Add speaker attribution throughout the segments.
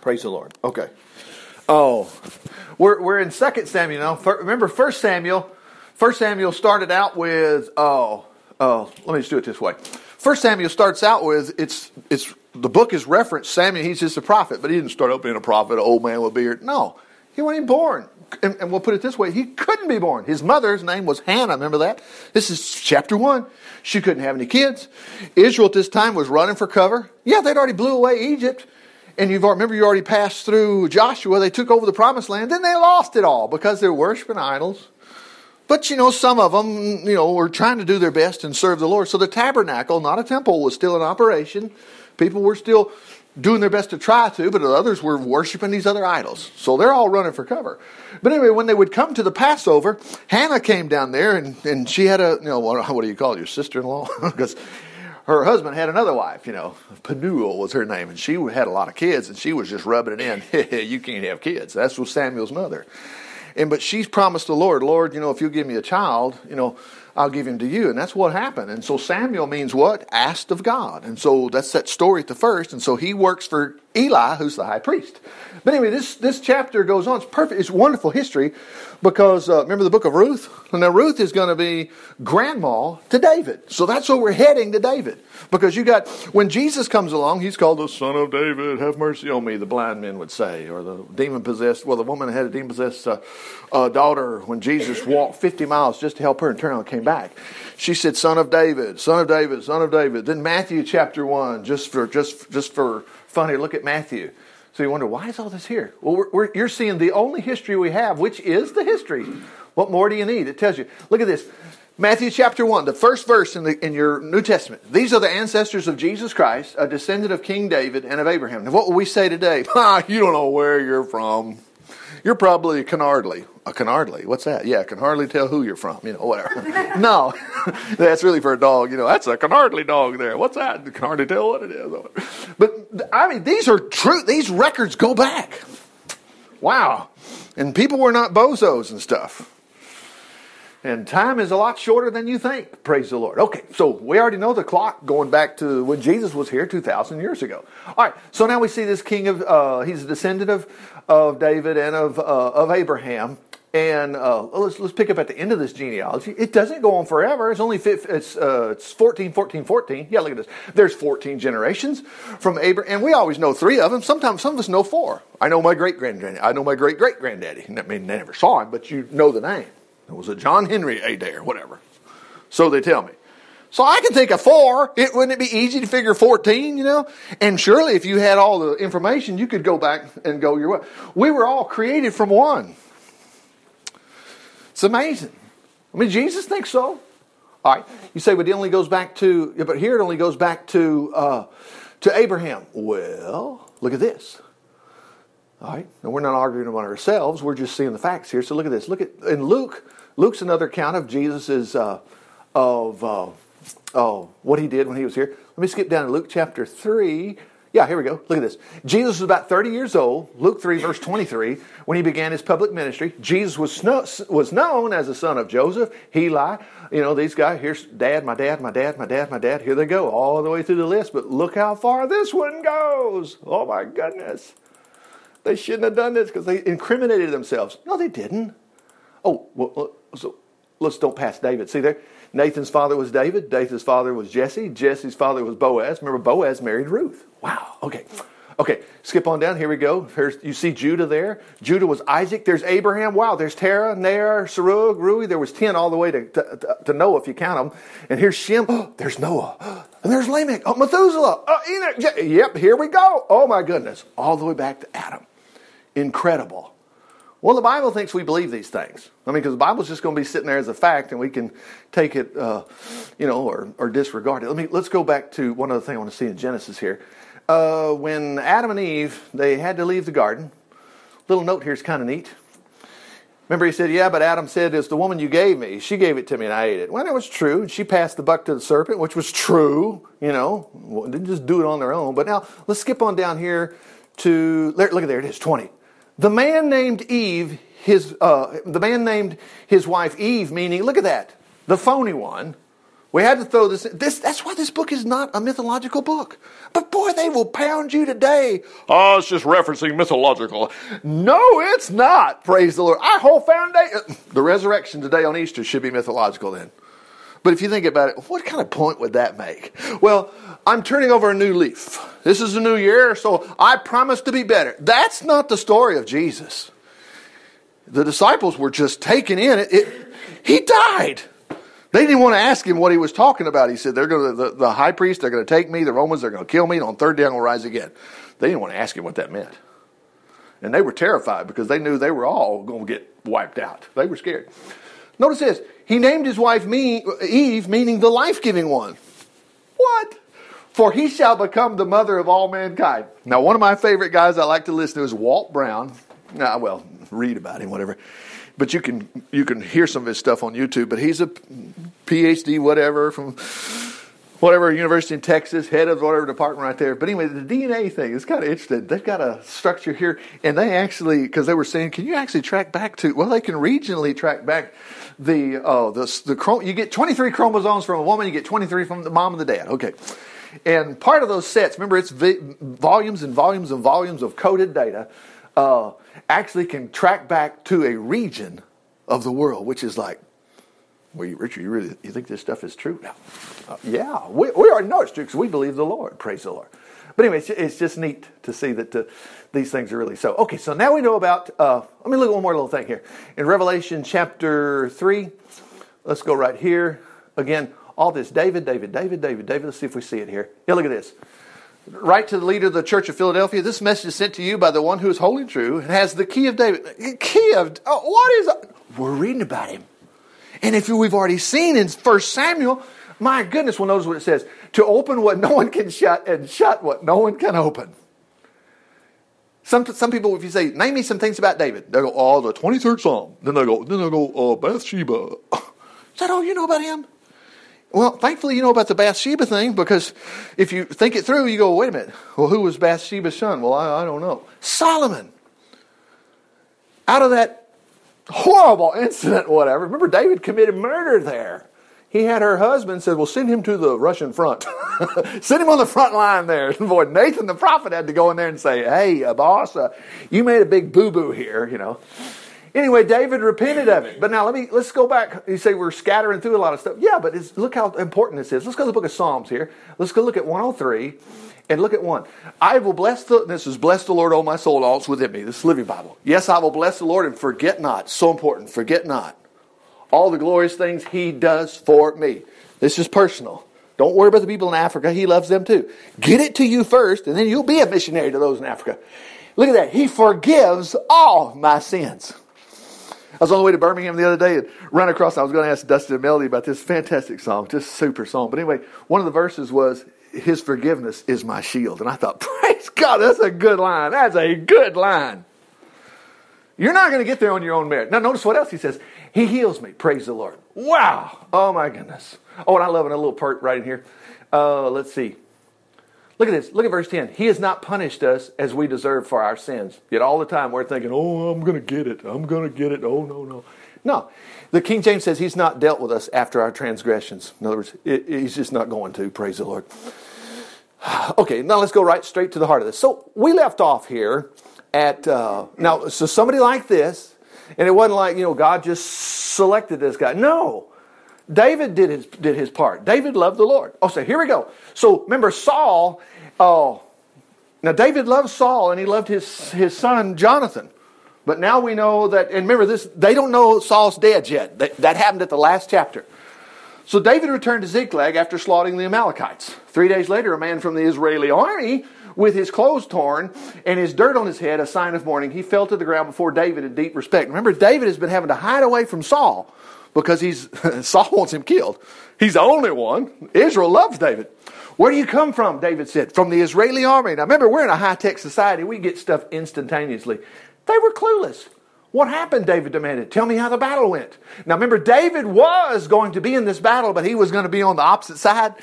Speaker 1: Praise the Lord. Okay. Oh, we're, we're in Second Samuel now. Remember, First Samuel. First Samuel started out with oh oh. Let me just do it this way. First Samuel starts out with it's it's the book is referenced Samuel. He's just a prophet, but he didn't start out being a prophet, an old man with a beard. No, he wasn't even born. And, and we'll put it this way: he couldn't be born. His mother's name was Hannah. Remember that? This is chapter one. She couldn't have any kids. Israel at this time was running for cover. Yeah, they'd already blew away Egypt and you remember you already passed through Joshua, they took over the promised land, then they lost it all because they're worshiping idols. But you know, some of them, you know, were trying to do their best and serve the Lord. So the tabernacle, not a temple, was still in operation. People were still doing their best to try to, but others were worshiping these other idols. So they're all running for cover. But anyway, when they would come to the Passover, Hannah came down there and, and she had a, you know, what, do you call it, your sister in law? because her husband had another wife, you know, Penuel was her name, and she had a lot of kids, and she was just rubbing it in. you can't have kids. That's was Samuel's mother. And but she's promised the Lord, Lord, you know, if you give me a child, you know, I'll give him to you. And that's what happened. And so Samuel means what? Asked of God. And so that's that story at the first. And so he works for Eli, who's the high priest. But anyway, this, this chapter goes on. It's perfect. It's wonderful history because uh, remember the book of Ruth? Now, Ruth is going to be grandma to David. So that's where we're heading to David. Because you got, when Jesus comes along, he's called the son of David. Have mercy on me, the blind men would say. Or the demon possessed, well, the woman had a demon possessed uh, uh, daughter when Jesus walked 50 miles just to help her and turned around and came back. She said, son of David, son of David, son of David. Then Matthew chapter 1, just for, just, just for funny, look at Matthew. So you wonder, why is all this here? Well, we're, we're, you're seeing the only history we have, which is the history. What more do you need? It tells you. Look at this. Matthew chapter 1, the first verse in, the, in your New Testament. These are the ancestors of Jesus Christ, a descendant of King David and of Abraham. Now, what will we say today? Ah, you don't know where you're from. You're probably a Canardly. A Canardly. What's that? Yeah, I can hardly tell who you're from. You know, whatever. no, that's really for a dog. You know, that's a Canardly dog there. What's that? Can hardly tell what it is. But I mean, these are true. These records go back. Wow. And people were not bozos and stuff. And time is a lot shorter than you think. Praise the Lord. Okay, so we already know the clock going back to when Jesus was here 2,000 years ago. All right, so now we see this king of, uh, he's a descendant of, of David and of, uh, of Abraham. And uh, let's, let's pick up at the end of this genealogy. It doesn't go on forever. It's only it's, uh, it's 14, 14, 14. Yeah, look at this. There's 14 generations from Abraham. And we always know three of them. Sometimes some of us know four. I know my great granddaddy. I know my great great granddaddy. I mean, they never saw him, but you know the name. It was a John Henry Adair, whatever. So they tell me. So I can think of four. It wouldn't it be easy to figure 14, you know? And surely if you had all the information, you could go back and go your way. We were all created from one. It's amazing. I mean, Jesus thinks so. All right. You say, but it only goes back to, but here it only goes back to, uh, to Abraham. Well, look at this. All right. And we're not arguing about ourselves. We're just seeing the facts here. So look at this. Look at, in Luke, Luke's another account of Jesus' uh, of uh, oh, what he did when he was here. Let me skip down to Luke chapter 3. Yeah, here we go. Look at this. Jesus was about 30 years old, Luke 3, verse 23, when he began his public ministry. Jesus was, was known as the son of Joseph, Heli. You know, these guys, here's dad, my dad, my dad, my dad, my dad. Here they go, all the way through the list. But look how far this one goes. Oh, my goodness. They shouldn't have done this because they incriminated themselves. No, they didn't. Oh, well, so let's don't pass David. See there? Nathan's father was David. David's father was Jesse. Jesse's father was Boaz. Remember, Boaz married Ruth. Wow. Okay. Okay. Skip on down. Here we go. Here's, you see Judah there. Judah was Isaac. There's Abraham. Wow. There's Terah, Nahor, Serug, Reu. There was 10 all the way to, to, to Noah if you count them. And here's Shem. Oh, there's Noah. And there's Lamech. Oh, Methuselah. Oh, Enoch. Yep. Here we go. Oh, my goodness. All the way back to Adam. Incredible. Well, the Bible thinks we believe these things. I mean, because the Bible's just going to be sitting there as a fact, and we can take it, uh, you know, or, or disregard it. Let me let's go back to one other thing I want to see in Genesis here. Uh, when Adam and Eve they had to leave the garden. Little note here is kind of neat. Remember, he said, "Yeah, but Adam said it's the woman you gave me. She gave it to me, and I ate it." Well, it was true. She passed the buck to the serpent, which was true. You know, didn't just do it on their own. But now let's skip on down here to look at there. It is twenty. The man named Eve, his, uh, the man named his wife Eve, meaning, look at that, the phony one, We had to throw this, this. That's why this book is not a mythological book. But boy, they will pound you today. Oh, it's just referencing mythological. No, it's not. Praise the Lord. Our whole foundation, the resurrection today on Easter should be mythological then. But if you think about it, what kind of point would that make? Well, I'm turning over a new leaf. This is a new year, so I promise to be better. That's not the story of Jesus. The disciples were just taken in. It, it, he died. They didn't want to ask him what he was talking about. He said, "They're going to the, the high priest. They're going to take me. The Romans. They're going to kill me. And on third day, I'm going to rise again." They didn't want to ask him what that meant, and they were terrified because they knew they were all going to get wiped out. They were scared. Notice this: He named his wife Eve, meaning the life-giving one. What? For he shall become the mother of all mankind. Now, one of my favorite guys I like to listen to is Walt Brown. Uh, well, read about him, whatever but you can you can hear some of his stuff on YouTube. But he's a PhD, whatever, from whatever university in Texas, head of whatever department right there. But anyway, the DNA thing is kind of interesting. They've got a structure here, and they actually because they were saying, can you actually track back to? Well, they can regionally track back the oh the the you get 23 chromosomes from a woman, you get 23 from the mom and the dad. Okay. And part of those sets, remember, it's volumes and volumes and volumes of coded data. Uh, actually can track back to a region of the world, which is like, well, Richard, you really you think this stuff is true? Uh, yeah, we, we already know it's true because we believe the Lord. Praise the Lord. But anyway, it's, it's just neat to see that uh, these things are really so. Okay, so now we know about. Uh, let me look at one more little thing here in Revelation chapter three. Let's go right here again. All this David, David, David, David, David. Let's see if we see it here. Yeah, look at this. Write to the leader of the church of Philadelphia. This message is sent to you by the one who is holy and true and has the key of David. Key of oh, what is? We're reading about him, and if we've already seen in First Samuel, my goodness, well, notice what it says: to open what no one can shut and shut what no one can open. Some, some people, if you say, name me some things about David, they'll go, oh, the 23rd Psalm. Then they'll go, then they'll go, uh, Bathsheba. Is that all you know about him? Well, thankfully, you know about the Bathsheba thing because if you think it through, you go, wait a minute. Well, who was Bathsheba's son? Well, I, I don't know. Solomon. Out of that horrible incident, whatever. Remember, David committed murder there. He had her husband said, Well, send him to the Russian front. send him on the front line there. Boy, Nathan the prophet had to go in there and say, Hey, uh, boss, uh, you made a big boo boo here, you know. Anyway, David repented of it. But now let me let's go back. You say we're scattering through a lot of stuff. Yeah, but look how important this is. Let's go to the book of Psalms here. Let's go look at 103 and look at one. I will bless the this is bless the Lord, O my soul, all that's within me. This is Living Bible. Yes, I will bless the Lord and forget not. So important. Forget not. All the glorious things he does for me. This is personal. Don't worry about the people in Africa. He loves them too. Get it to you first, and then you'll be a missionary to those in Africa. Look at that. He forgives all my sins. I was on the way to Birmingham the other day and ran across. I was going to ask Dustin and Melody about this fantastic song, just super song. But anyway, one of the verses was, "His forgiveness is my shield," and I thought, praise God, that's a good line. That's a good line. You're not going to get there on your own merit. Now, notice what else he says. He heals me. Praise the Lord. Wow. Oh my goodness. Oh, and I love. A little part right in here. Uh, let's see. Look at this. Look at verse 10. He has not punished us as we deserve for our sins. Yet all the time we're thinking, oh, I'm going to get it. I'm going to get it. Oh, no, no. No. The King James says he's not dealt with us after our transgressions. In other words, it, he's just not going to. Praise the Lord. Okay, now let's go right straight to the heart of this. So we left off here at, uh, now, so somebody like this, and it wasn't like, you know, God just selected this guy. No. David did his, did his part. David loved the Lord. Oh, so here we go. So remember, Saul, oh, now David loved Saul and he loved his, his son Jonathan. But now we know that, and remember this, they don't know Saul's dead yet. That, that happened at the last chapter. So David returned to Ziklag after slaughtering the Amalekites. Three days later, a man from the Israeli army with his clothes torn and his dirt on his head, a sign of mourning, he fell to the ground before David in deep respect. Remember, David has been having to hide away from Saul because he's Saul wants him killed. He's the only one. Israel loves David. Where do you come from? David said. From the Israeli army. Now remember, we're in a high tech society. We get stuff instantaneously. They were clueless. What happened? David demanded. Tell me how the battle went. Now remember, David was going to be in this battle, but he was going to be on the opposite side.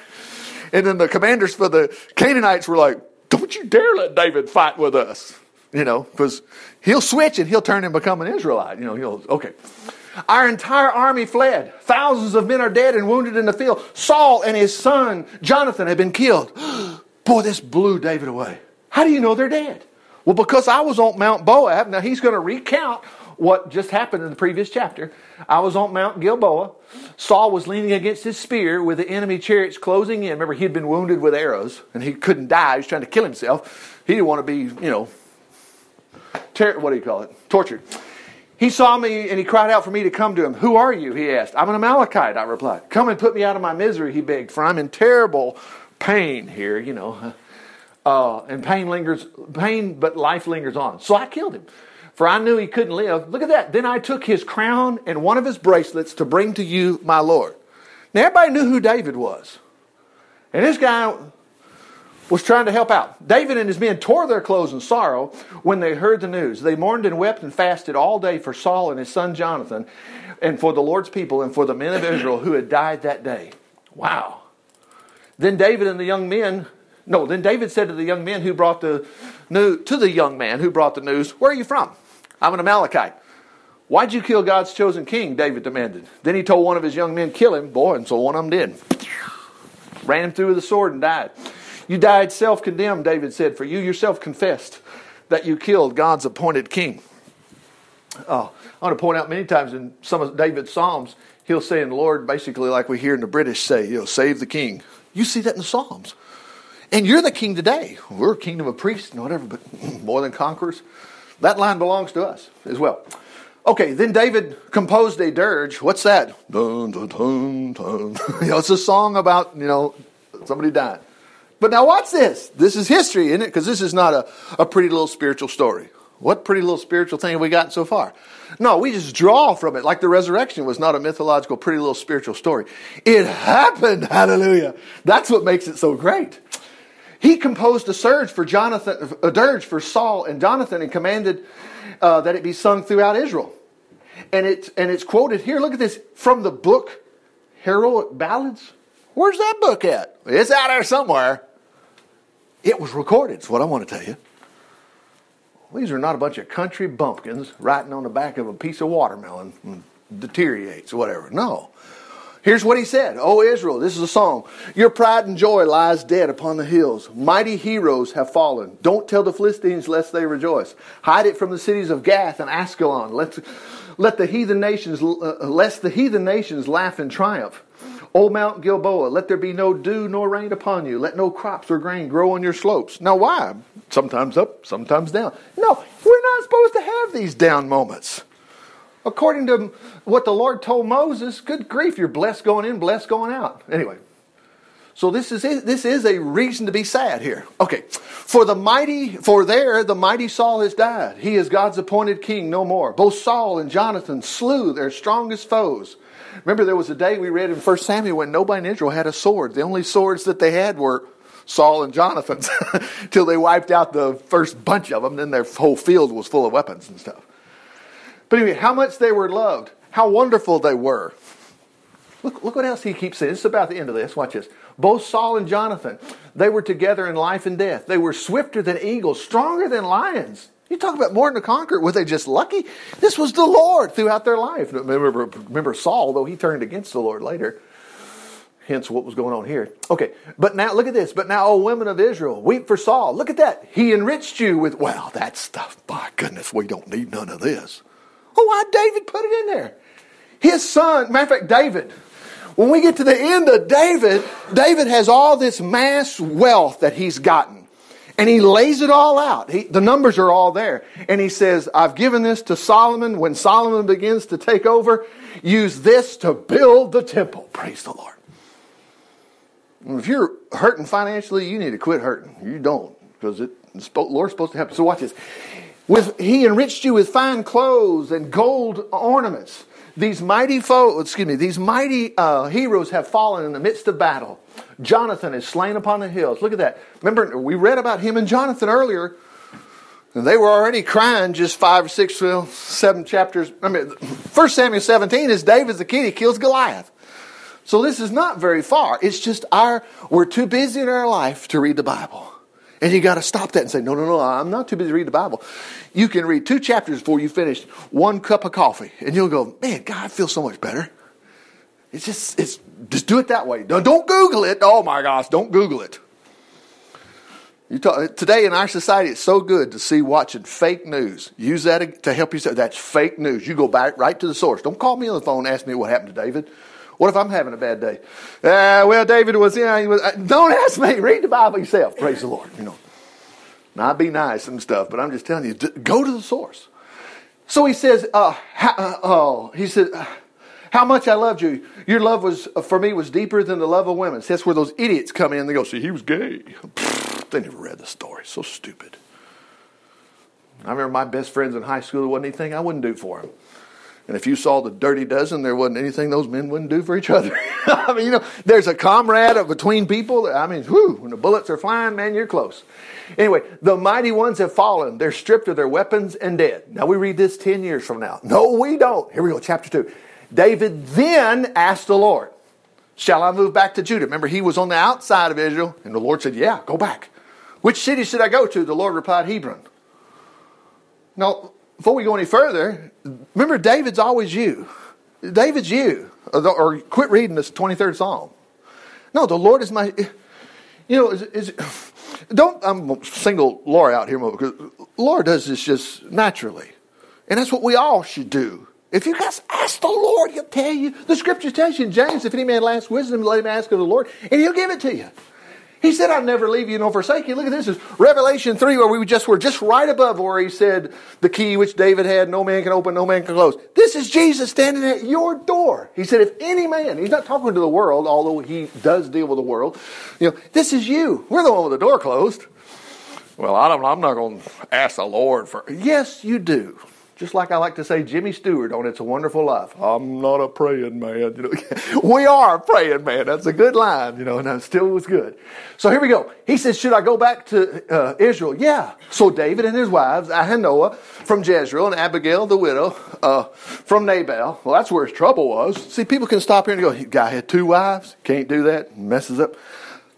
Speaker 1: And then the commanders for the Canaanites were like, Don't you dare let David fight with us. You know, because he'll switch and he'll turn and become an Israelite. You know, he'll, okay. Our entire army fled. Thousands of men are dead and wounded in the field. Saul and his son Jonathan have been killed. Boy, this blew David away. How do you know they're dead? Well, because I was on Mount Moab. Now he's going to recount what just happened in the previous chapter. I was on Mount Gilboa. Saul was leaning against his spear with the enemy chariots closing in. Remember, he'd been wounded with arrows and he couldn't die. He was trying to kill himself. He didn't want to be, you know, ter- what do you call it? Tortured. He saw me and he cried out for me to come to him. Who are you? He asked. I'm an Amalekite, I replied. Come and put me out of my misery, he begged, for I'm in terrible pain here, you know. Uh, and pain lingers, pain, but life lingers on. So I killed him, for I knew he couldn't live. Look at that. Then I took his crown and one of his bracelets to bring to you, my Lord. Now everybody knew who David was. And this guy was trying to help out. David and his men tore their clothes in sorrow when they heard the news. They mourned and wept and fasted all day for Saul and his son Jonathan, and for the Lord's people and for the men of Israel who had died that day. Wow. Then David and the young men, no, then David said to the young men who brought the news, to the young man who brought the news, Where are you from? I'm an Amalekite. Why'd you kill God's chosen king? David demanded. Then he told one of his young men, Kill him. Boy, and so one of them did. Ran him through with a sword and died. You died self condemned, David said, for you yourself confessed that you killed God's appointed king. Oh, I want to point out many times in some of David's Psalms, he'll say in the Lord, basically like we hear in the British say, you know, save the king. You see that in the Psalms. And you're the king today. We're a kingdom of priests and whatever, but more than conquerors. That line belongs to us as well. Okay, then David composed a dirge. What's that? Dun, dun, dun, dun. you know, it's a song about, you know, somebody died. But now watch this. This is history, isn't it? Because this is not a, a pretty little spiritual story. What pretty little spiritual thing have we gotten so far? No, we just draw from it. Like the resurrection was not a mythological, pretty little spiritual story. It happened. Hallelujah. That's what makes it so great. He composed a surge for Jonathan, a dirge for Saul and Jonathan, and commanded uh, that it be sung throughout Israel. And it's and it's quoted here. Look at this from the book Heroic Ballads. Where's that book at? It's out there somewhere. It was recorded, is what I want to tell you. These are not a bunch of country bumpkins writing on the back of a piece of watermelon and deteriorates or whatever. No. Here's what he said O Israel, this is a song. Your pride and joy lies dead upon the hills. Mighty heroes have fallen. Don't tell the Philistines lest they rejoice. Hide it from the cities of Gath and Ashkelon. Let, let the heathen nations, uh, lest the heathen nations laugh in triumph. O Mount Gilboa, let there be no dew nor rain upon you. Let no crops or grain grow on your slopes. Now, why? Sometimes up, sometimes down. No, we're not supposed to have these down moments. According to what the Lord told Moses, good grief, you're blessed going in, blessed going out. Anyway, so this is this is a reason to be sad here. Okay, for the mighty, for there the mighty Saul has died. He is God's appointed king no more. Both Saul and Jonathan slew their strongest foes. Remember, there was a day we read in 1 Samuel when nobody in Israel had a sword. The only swords that they had were Saul and Jonathan's, till they wiped out the first bunch of them. Then their whole field was full of weapons and stuff. But anyway, how much they were loved, how wonderful they were. Look, look what else he keeps saying. This is about the end of this. Watch this. Both Saul and Jonathan, they were together in life and death. They were swifter than eagles, stronger than lions. You talk about more than a conqueror. Were they just lucky? This was the Lord throughout their life. Remember, remember Saul, though he turned against the Lord later. Hence what was going on here. Okay, but now look at this. But now, O women of Israel, weep for Saul. Look at that. He enriched you with, well, that stuff. My goodness, we don't need none of this. Oh, why David put it in there? His son, matter of fact, David. When we get to the end of David, David has all this mass wealth that he's gotten. And he lays it all out. He, the numbers are all there. And he says, I've given this to Solomon. When Solomon begins to take over, use this to build the temple. Praise the Lord. If you're hurting financially, you need to quit hurting. You don't, because it, the Lord's supposed to help. So watch this. With, he enriched you with fine clothes and gold ornaments. These mighty foes, excuse me, these mighty uh, heroes have fallen in the midst of battle. Jonathan is slain upon the hills. Look at that. Remember, we read about him and Jonathan earlier. And they were already crying just five or six, well, seven chapters. I mean, First Samuel 17 is David's the kid. He kills Goliath. So this is not very far. It's just our, we're too busy in our life to read the Bible. And you got to stop that and say, no, no, no, I'm not too busy reading the Bible. You can read two chapters before you finish one cup of coffee, and you'll go, man, God, I feel so much better. It's just, it's just do it that way. Don't, Google it. Oh my gosh, don't Google it. You talk, today in our society, it's so good to see watching fake news. Use that to help you. That's fake news. You go back right to the source. Don't call me on the phone and ask me what happened to David. What if I'm having a bad day? Uh, well, David was, yeah, he was. Uh, don't ask me. Read the Bible yourself. Praise the Lord. You know, not be nice and stuff, but I'm just telling you, go to the source. So he says, uh, uh, oh, he said, uh, how much I loved you. Your love was uh, for me was deeper than the love of women. See, that's where those idiots come in. They go, see, he was gay. they never read the story. So stupid. I remember my best friends in high school. There wasn't anything I wouldn't do for them. And if you saw the dirty dozen, there wasn't anything those men wouldn't do for each other. I mean, you know, there's a comrade between people. I mean, whew, when the bullets are flying, man, you're close. Anyway, the mighty ones have fallen. They're stripped of their weapons and dead. Now we read this 10 years from now. No, we don't. Here we go, chapter 2. David then asked the Lord, Shall I move back to Judah? Remember, he was on the outside of Israel, and the Lord said, Yeah, go back. Which city should I go to? The Lord replied, Hebron. Now, before we go any further, remember David's always you. David's you. Or, quit reading this 23rd Psalm. No, the Lord is my. You know, is, is don't I'm single Laura out here because Laura does this just naturally, and that's what we all should do. If you guys ask the Lord, He'll tell you. The Scripture tells you in James, if any man lacks wisdom, let him ask of the Lord, and He'll give it to you. He said, I'll never leave you nor forsake you. Look at this. It's Revelation 3, where we just were just right above where he said, the key which David had, no man can open, no man can close. This is Jesus standing at your door. He said, if any man, he's not talking to the world, although he does deal with the world, you know, this is you. We're the one with the door closed. Well, I don't, I'm not going to ask the Lord for. Yes, you do. Just like I like to say, Jimmy Stewart on It's a Wonderful Life. I'm not a praying man. You know, we are a praying man. That's a good line, you know, and that still was good. So here we go. He says, Should I go back to uh, Israel? Yeah. So David and his wives, Ahinoah from Jezreel and Abigail the widow uh, from Nabal. Well, that's where his trouble was. See, people can stop here and go, Guy had two wives. Can't do that. Messes up.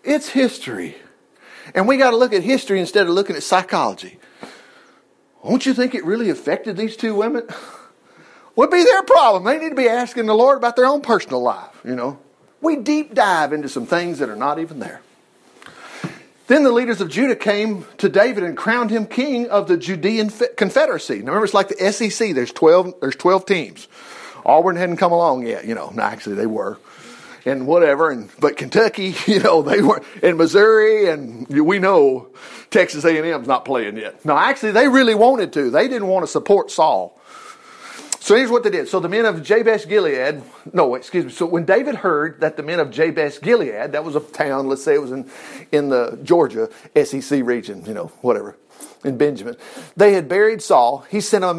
Speaker 1: It's history. And we got to look at history instead of looking at psychology. Don't you think it really affected these two women? Would be their problem. They need to be asking the Lord about their own personal life, you know. We deep dive into some things that are not even there. Then the leaders of Judah came to David and crowned him king of the Judean Confederacy. Now remember, it's like the SEC. There's 12, there's 12 teams. Auburn hadn't come along yet, you know. No, actually, they were and whatever. And but Kentucky, you know, they were in Missouri, and we know Texas A&M's not playing yet. No, actually, they really wanted to. They didn't want to support Saul. So here's what they did. So the men of Jabesh Gilead, no, excuse me. So when David heard that the men of Jabesh Gilead, that was a town, let's say it was in, in the Georgia SEC region, you know, whatever, in Benjamin, they had buried Saul. He sent them